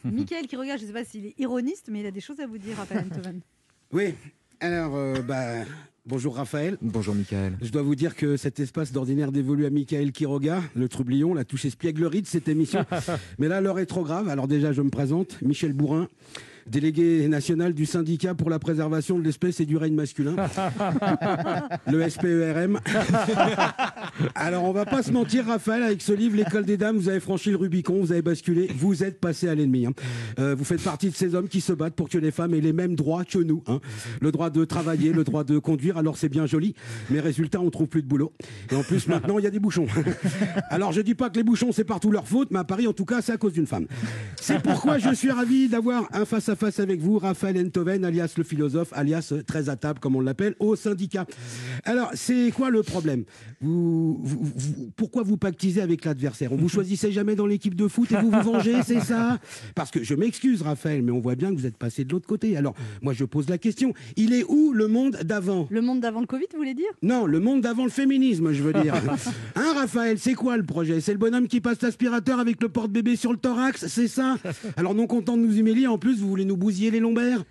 Michael qui regarde, je ne sais pas s'il est ironiste, mais il a des choses à vous dire, Raphaël Enthoven. Oui, alors, euh, bah, bonjour Raphaël. Bonjour Michael. Je dois vous dire que cet espace d'ordinaire dévolu à Michael Quiroga, le troublion, l'a touché espièglerie de cette émission. Mais là, l'heure est trop grave. Alors déjà, je me présente, Michel Bourrin, délégué national du syndicat pour la préservation de l'espèce et du règne masculin, le SPERM. Alors, on va pas se mentir, Raphaël, avec ce livre, L'école des dames, vous avez franchi le Rubicon, vous avez basculé, vous êtes passé à l'ennemi. hein. Euh, vous faites partie de ces hommes qui se battent pour que les femmes aient les mêmes droits que nous. hein. Le droit de travailler, le droit de conduire, alors c'est bien joli, mais résultat, on trouve plus de boulot. Et en plus, maintenant, il y a des bouchons. Alors, je dis pas que les bouchons, c'est partout leur faute, mais à Paris, en tout cas, c'est à cause d'une femme. C'est pourquoi je suis ravi d'avoir un face-à-face avec vous, Raphaël Enthoven, alias le philosophe, alias très à table, comme on l'appelle, au syndicat. Alors, c'est quoi le problème? Vous, vous- vous- Pourquoi vous pactisez avec l'adversaire? On vous choisissait jamais dans l'équipe de foot et vous vous vengez, c'est ça? Parce que je m'excuse, Raphaël, mais on voit bien que vous êtes passé de l'autre côté. Alors, moi, je pose la question. Il est où le monde d'avant? Le monde d'avant le Covid, vous voulez dire? Non, le monde d'avant le féminisme, je veux dire. Hein, Raphaël, c'est quoi le projet? C'est le bonhomme qui passe l'aspirateur avec le porte-bébé sur le thorax, c'est ça? Alors, non content de nous humilier, en plus, vous voulez nous bousiller les lombaires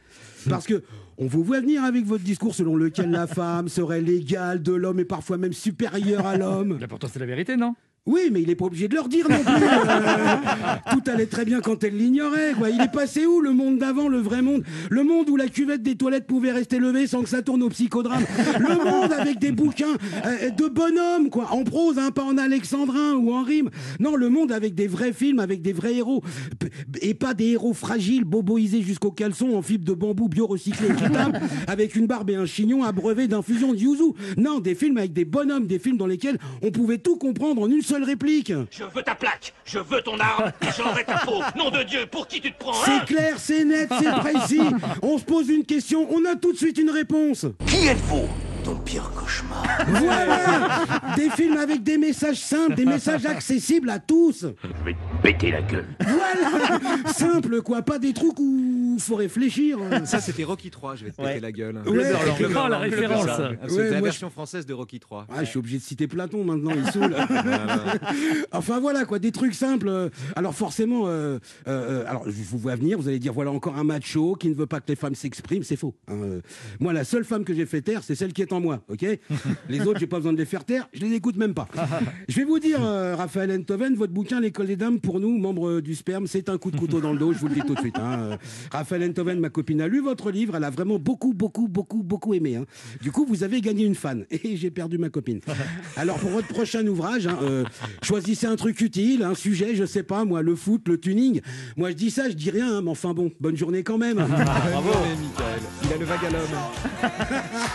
Parce que. On vous voit venir avec votre discours selon lequel la femme serait l'égale de l'homme et parfois même supérieure à l'homme. Là, pourtant, c'est la vérité, non? Oui, mais il n'est pas obligé de leur dire non plus. Euh, tout allait très bien quand elle l'ignorait. Quoi. Il est passé où le monde d'avant, le vrai monde? Le monde où la cuvette des toilettes pouvait rester levée sans que ça tourne au psychodrame. Le monde avec des bouquins euh, de bonhommes, quoi, en prose, hein, pas en alexandrin ou en rime. Non, le monde avec des vrais films, avec des vrais héros. Et pas des héros fragiles, boboisés jusqu'au caleçon en fibre de bambou bio-recyclé équitable, avec une barbe et un chignon abreuvé d'infusion de yuzu. Non, des films avec des bonhommes, des films dans lesquels on pouvait tout comprendre en une seule réplique. Je veux ta plaque, je veux ton arme, et j'aurai ta peau. Nom de Dieu, pour qui tu te prends, hein C'est clair, c'est net, c'est précis. On se pose une question, on a tout de suite une réponse. Qui êtes-vous? Ton pire cauchemar. Voilà Des films avec des messages simples, des messages accessibles à tous. Je vais te péter la gueule. Voilà Simple, quoi, pas des trucs où faut réfléchir. Ça, c'était Rocky 3, je vais te péter Ouais. la gueule. Ouais. Le grand, la référence. Ah, C'était Ouais, la version française de Rocky 3. Ah, je suis obligé de citer Platon maintenant, il saoule. enfin voilà quoi, des trucs simples. euh, Alors forcément, euh, euh, alors je vous vois venir, vous allez dire voilà encore un macho qui ne veut pas que les femmes s'expriment, c'est faux. hein, euh. Moi, la seule femme que j'ai fait taire, c'est celle qui est en moi, ok Les autres, j'ai pas besoin de les faire taire, je les écoute même pas. Je vais vous dire, euh, Raphaël Enthoven, votre bouquin L'école des dames, pour nous, membres du sperme, c'est un coup de couteau dans le dos, je vous le dis tout de suite. hein. Raphaël Enthoven, ma copine, a lu votre livre, elle a vraiment beaucoup, beaucoup, beaucoup, beaucoup aimé. hein. Du coup, vous avez gagné une fan et j'ai perdu ma copine. Alors pour votre prochain ouvrage, hein, euh, choisissez un truc utile, un sujet, je sais pas, moi, le foot, le tuning. Moi, je dis ça, je dis rien, hein, mais enfin bon, bonne journée quand même. Bravo, Michael. Il a le vague à l'homme.